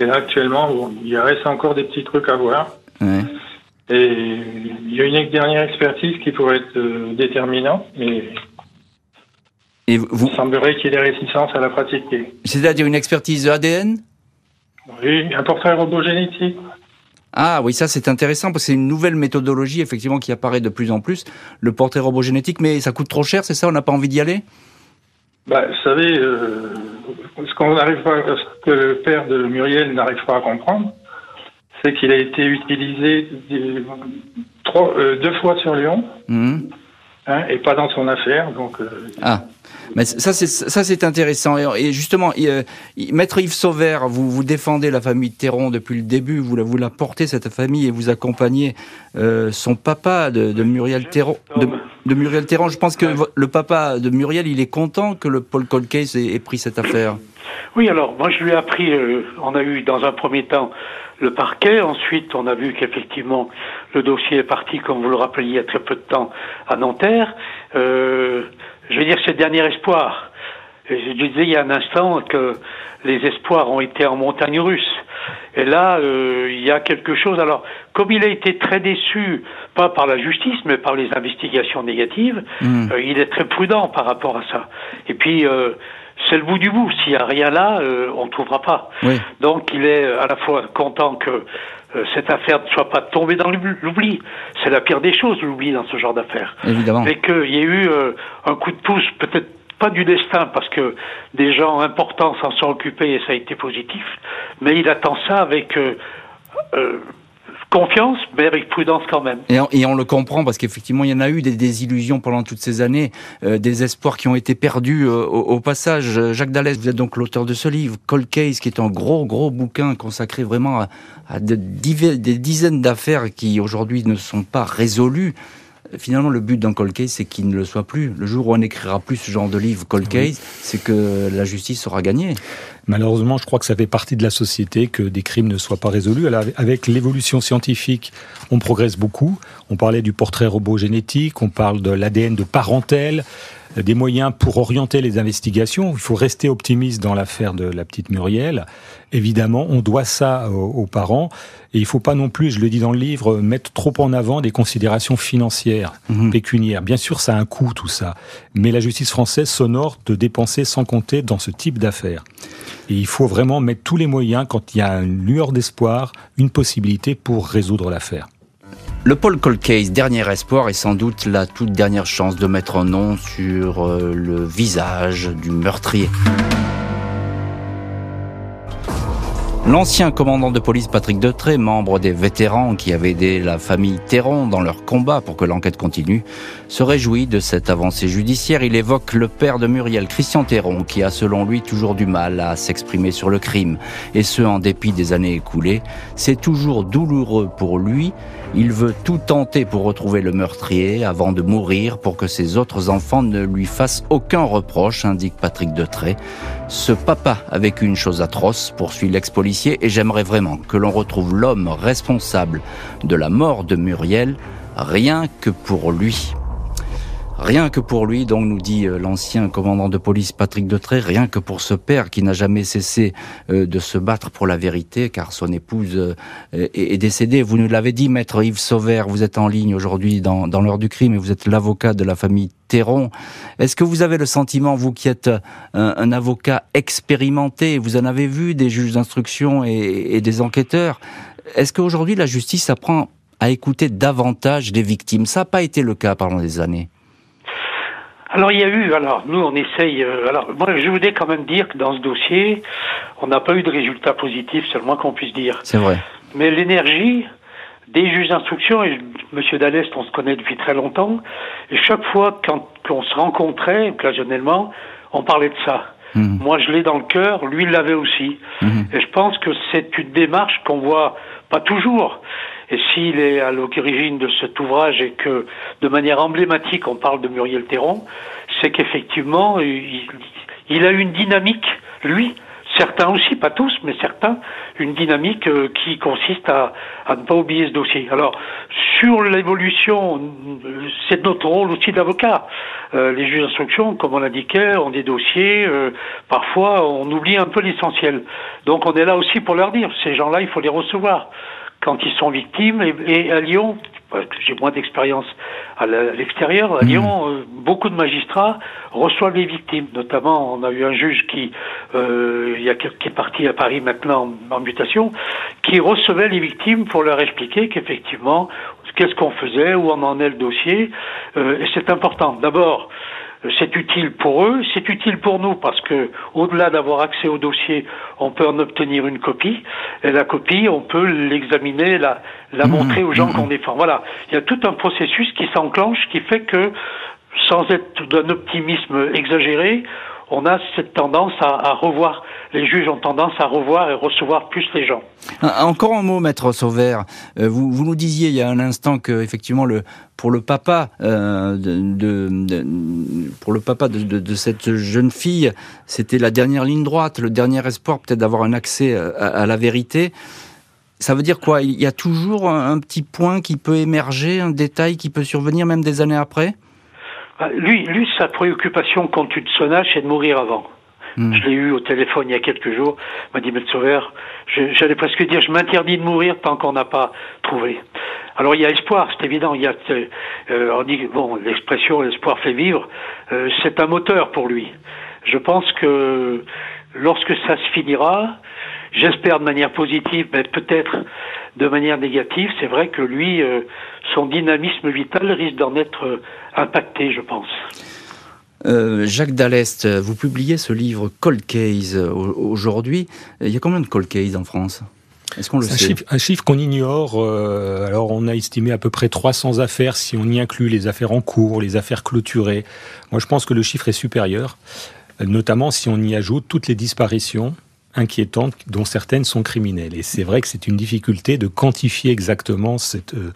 et là, actuellement, il reste encore des petits trucs à voir. Et il y a une dernière expertise qui pourrait être euh, déterminante, mais et vous... il semblerait qu'il y ait des réticences à la pratiquer. C'est-à-dire une expertise ADN? Oui, un portrait robogénétique. Ah oui, ça c'est intéressant parce que c'est une nouvelle méthodologie effectivement qui apparaît de plus en plus, le portrait robogénétique, mais ça coûte trop cher, c'est ça On n'a pas envie d'y aller? Bah, Vous savez, euh, ce, qu'on pas, ce que le père de Muriel n'arrive pas à comprendre, c'est qu'il a été utilisé euh, deux fois sur Lyon. Mhm. Hein, et pas dans son affaire. Donc, euh, ah. Mais ça c'est ça c'est intéressant et justement euh, maître Yves Sauvert vous vous défendez la famille Théron depuis le début vous la vous la portez cette famille et vous accompagnez son papa de, Muriel Théron de, Muriel Théron je pense que le papa de Muriel il est content que le Paul Colcase ait, ait pris cette affaire oui alors moi je lui ai appris on a eu dans un premier temps le parquet. Ensuite, on a vu qu'effectivement, le dossier est parti, comme vous le rappeliez, il y a très peu de temps, à Nanterre. Euh, je veux dire, c'est le dernier espoir. je disais il y a un instant que les espoirs ont été en montagne russe. Et là, euh, il y a quelque chose. Alors, comme il a été très déçu, pas par la justice, mais par les investigations négatives, mmh. euh, il est très prudent par rapport à ça. Et puis, euh, c'est le bout du bout. S'il n'y a rien là, euh, on ne trouvera pas. Donc il est à la fois content que cette affaire ne soit pas tombée dans l'oubli. C'est la pire des choses, l'oubli dans ce genre d'affaires. Évidemment. Mais qu'il y ait eu euh, un coup de pouce, peut-être pas du destin, parce que des gens importants s'en sont occupés et ça a été positif, mais il attend ça avec confiance, mais avec prudence quand même. Et on, le comprend parce qu'effectivement, il y en a eu des désillusions pendant toutes ces années, euh, des espoirs qui ont été perdus euh, au, passage. Jacques Dallès, vous êtes donc l'auteur de ce livre, Cold Case, qui est un gros, gros bouquin consacré vraiment à, des dizaines d'affaires qui aujourd'hui ne sont pas résolues finalement, le but d'un cold case, c'est qu'il ne le soit plus. Le jour où on n'écrira plus ce genre de livre cold case, c'est que la justice sera gagnée. Malheureusement, je crois que ça fait partie de la société que des crimes ne soient pas résolus. avec l'évolution scientifique, on progresse beaucoup. On parlait du portrait robot génétique, on parle de l'ADN de parentèle des moyens pour orienter les investigations. Il faut rester optimiste dans l'affaire de la petite Muriel. Évidemment, on doit ça aux, parents. Et il ne faut pas non plus, je le dis dans le livre, mettre trop en avant des considérations financières, mhm. pécuniaires. Bien sûr, ça a un coût tout ça. Mais la justice française s'honore de dépenser sans compter dans ce type d'affaires. Et il faut vraiment mettre tous les moyens quand il y a une lueur d'espoir, une possibilité pour résoudre l'affaire. Le Paul Case, dernier espoir, est sans doute la toute dernière chance de mettre un nom sur euh, le visage du meurtrier. L'ancien commandant de police Patrick Detré, membre des vétérans qui avaient aidé la famille Théron dans leur combat pour que l'enquête continue, se réjouit de cette avancée judiciaire. Il évoque le père de Muriel, Christian Théron, qui a selon lui toujours du mal à s'exprimer sur le crime, et ce en dépit des années écoulées. C'est toujours douloureux pour lui. Il veut tout tenter pour retrouver le meurtrier avant de mourir pour que ses autres enfants ne lui fassent aucun reproche, indique Patrick Detré. Ce papa avec une chose atroce, poursuit l'ex-policier, et j'aimerais vraiment que l'on retrouve l'homme responsable de la mort de Muriel, rien que pour lui. Rien que pour lui, donc nous dit euh, l'ancien commandant de police Patrick Detré, rien que pour ce père qui n'a jamais cessé euh, de se battre pour la vérité, car son épouse euh, est décédée. Vous nous l'avez dit, maître Yves Sauvert, vous êtes en ligne aujourd'hui dans, dans l'heure du crime et vous êtes l'avocat de la famille Théron. Est-ce que vous avez le sentiment, vous qui êtes un, avocat expérimenté, vous en avez vu des juges d'instruction et, et des enquêteurs, est-ce qu'aujourd'hui la justice apprend à écouter davantage les victimes? Ça n'a pas été le cas pendant des années. Alors il y a eu, alors nous on essaye, euh, alors moi je voudrais quand même dire que dans ce dossier, on n'a pas eu de résultat positif, c'est le moins qu'on puisse dire. C'est vrai. Mais l'énergie des juges d'instruction, et M. Dallest on se connaît depuis très longtemps, et chaque fois quand on se rencontrait occasionnellement, on parlait de ça. Mhm. Moi, je l'ai dans le cœur, lui, il l'avait aussi. Mhm. Et je pense que c'est une démarche qu'on voit pas toujours. Et s'il est à l'origine de cet ouvrage et que, de manière emblématique, on parle de Muriel Théron, c'est qu'effectivement, il, a une dynamique, lui, certains aussi, pas tous, mais certains, une dynamique euh, qui consiste à, à, ne pas oublier ce dossier. Alors, sur l'évolution, c'est notre rôle aussi d'avocat. Euh, les juges d'instruction, comme on l'indiquait, ont des dossiers, euh, parfois on oublie un peu l'essentiel. Donc on est là aussi pour leur dire, ces gens-là, il faut les recevoir quand ils sont victimes. et à Lyon, j'ai moins d'expérience à l'extérieur. À hmm. Lyon, euh, beaucoup de magistrats reçoivent les victimes. Notamment, on a eu un juge qui, euh, il y a, qui est parti à Paris maintenant en, mutation, qui recevait les victimes pour leur expliquer qu'effectivement, qu'est-ce qu'on faisait, où on en est le dossier. Euh, et c'est important. D'abord, c'est utile pour eux, c'est utile pour nous parce que au-delà d'avoir accès au dossier, on peut en obtenir une copie et la copie, on peut l'examiner, la, la mmh, montrer aux gens mmh, qu'on mmh. défend. Voilà, il y a tout un processus qui s'enclenche qui fait que sans être d'un optimisme exagéré, on a cette tendance à, revoir, les juges ont tendance à revoir et recevoir plus les gens. Encore un mot, maître Sauvert. Euh, vous, vous nous disiez il y a un instant que effectivement le, pour le papa euh, de, pour le papa de, cette jeune fille, c'était la dernière ligne droite, le dernier espoir peut-être d'avoir un accès à, la vérité. Ça veut dire quoi? Il y a toujours un petit point qui peut émerger, un détail qui peut survenir même des années après? ah, lui, lui, sa préoccupation quand tu te sonnages, c'est de mourir avant. Hmm. Je l'ai eu au téléphone il y a quelques jours. Il m'a dit, Maître Sauveur, j'allais presque dire, je m'interdis de mourir tant qu'on n'a pas trouvé. Alors il y a espoir, c'est évident. Il y a, euh, on dit, bon, l'expression l'espoir fait vivre, euh, c'est un moteur pour lui. Je pense que lorsque ça se finira, j'espère de manière positive, mais peut-être de manière négative, c'est vrai que lui, euh, son dynamisme vital risque d'en être euh, impacté, je pense. Euh, Jacques Dallest, vous publiez ce livre Cold Case aujourd'hui. Il y a combien de Cold Case en France? Est-ce qu'on le un sait? chiffre, Un chiffre qu'on ignore. alors, on a estimé à peu près 300 affaires si on y inclut les affaires en cours, les affaires clôturées. Moi, je pense que le chiffre est supérieur, notamment si on y ajoute toutes les disparitions inquiétantes, dont certaines sont criminelles. Et c'est vrai que c'est une difficulté de quantifier exactement cette, euh,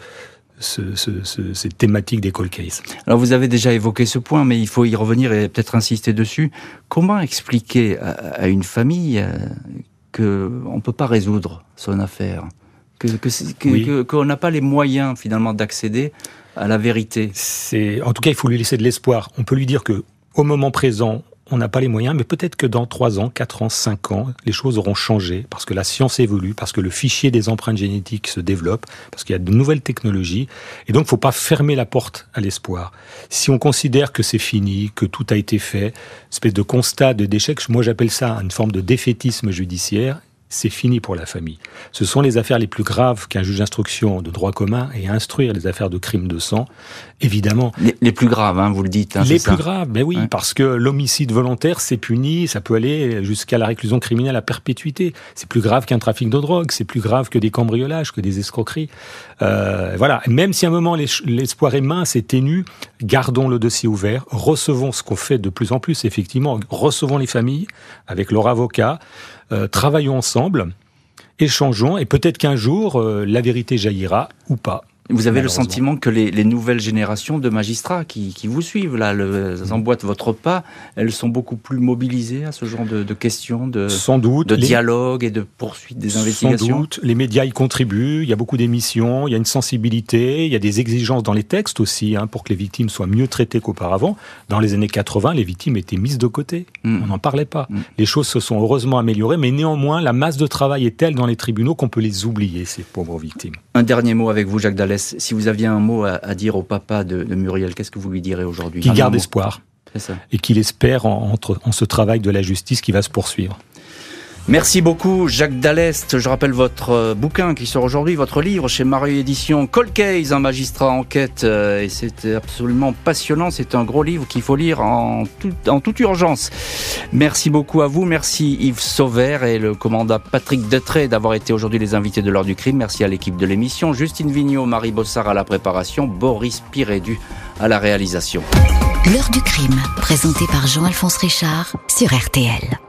cette thématique des cold cases. Alors vous avez déjà évoqué ce point, mais il faut y revenir et peut-être insister dessus. Comment expliquer à, une famille euh, qu'on ne peut pas résoudre son affaire? Que, qu'on n'a pas les moyens finalement d'accéder à la vérité? C'est, en tout cas, il faut lui laisser de l'espoir. On peut lui dire que au moment présent, on n'a pas les moyens, mais peut-être que dans 3 ans, 4 ans, 5 ans, les choses auront changé, parce que la science évolue, parce que le fichier des empreintes génétiques se développe, parce qu'il y a de nouvelles technologies, et donc il ne faut pas fermer la porte à l'espoir. Si on considère que c'est fini, que tout a été fait, espèce de constat de d'échec, moi j'appelle ça une forme de défaitisme judiciaire, c'est fini pour la famille. Ce sont les affaires les plus graves qu'un juge d'instruction de droit commun ait à instruire les affaires de crimes de sang, évidemment. Les, plus graves, hein, vous le dites. Hein, les plus graves, mais oui, parce que l'homicide volontaire, c'est puni, ça peut aller jusqu'à la réclusion criminelle à perpétuité. C'est plus grave qu'un trafic de drogue, c'est plus grave que des cambriolages, que des escroqueries. Euh, voilà, même si à un moment l'espoir est mince et ténu, gardons le dossier ouvert, recevons ce qu'on fait de plus en plus, effectivement, recevons les familles avec leur avocat, euh, travaillons ensemble, échangeons, et peut-être qu'un jour, euh, la vérité jaillira ou pas. Vous avez le sentiment que les, les, nouvelles générations de magistrats qui, qui vous suivent, là, le, emboîtent votre pas, elles sont beaucoup plus mobilisées à ce genre de, de questions, de, Sans doute, de dialogue et de poursuite des investigations Sans doute, les médias y contribuent, il y a beaucoup d'émissions, il y a une sensibilité, il y a des exigences dans les textes aussi, hein, pour que les victimes soient mieux traitées qu'auparavant. Dans les années 80, les victimes étaient mises de côté, mm. on n'en parlait pas. Mm. Les choses se sont heureusement améliorées, mais néanmoins, la masse de travail est telle dans les tribunaux qu'on peut les oublier, ces pauvres victimes. Un dernier mot avec vous, Jacques Dallès si vous aviez un mot à, dire au papa de, Muriel, qu'est-ce que vous lui direz aujourd'hui Qu'il garde espoir. Et qu'il espère en, en ce travail de la justice qui va se poursuivre. Merci beaucoup Jacques Dallest. Je rappelle votre euh, bouquin qui sort aujourd'hui, votre livre chez Mario Édition, Cold Case, un magistrat enquête. Euh, et c'est absolument passionnant. C'est un gros livre qu'il faut lire en, en toute urgence. Merci beaucoup à vous. Merci Yves Sauvert et le commandant Patrick Detré d'avoir été aujourd'hui les invités de l'heure du crime. Merci à l'équipe de l'émission. Justine Vignot, Marie Bossard à la préparation, Boris Pirédu à la réalisation. L'heure du crime, présenté par Jean-Alphonse Richard sur RTL.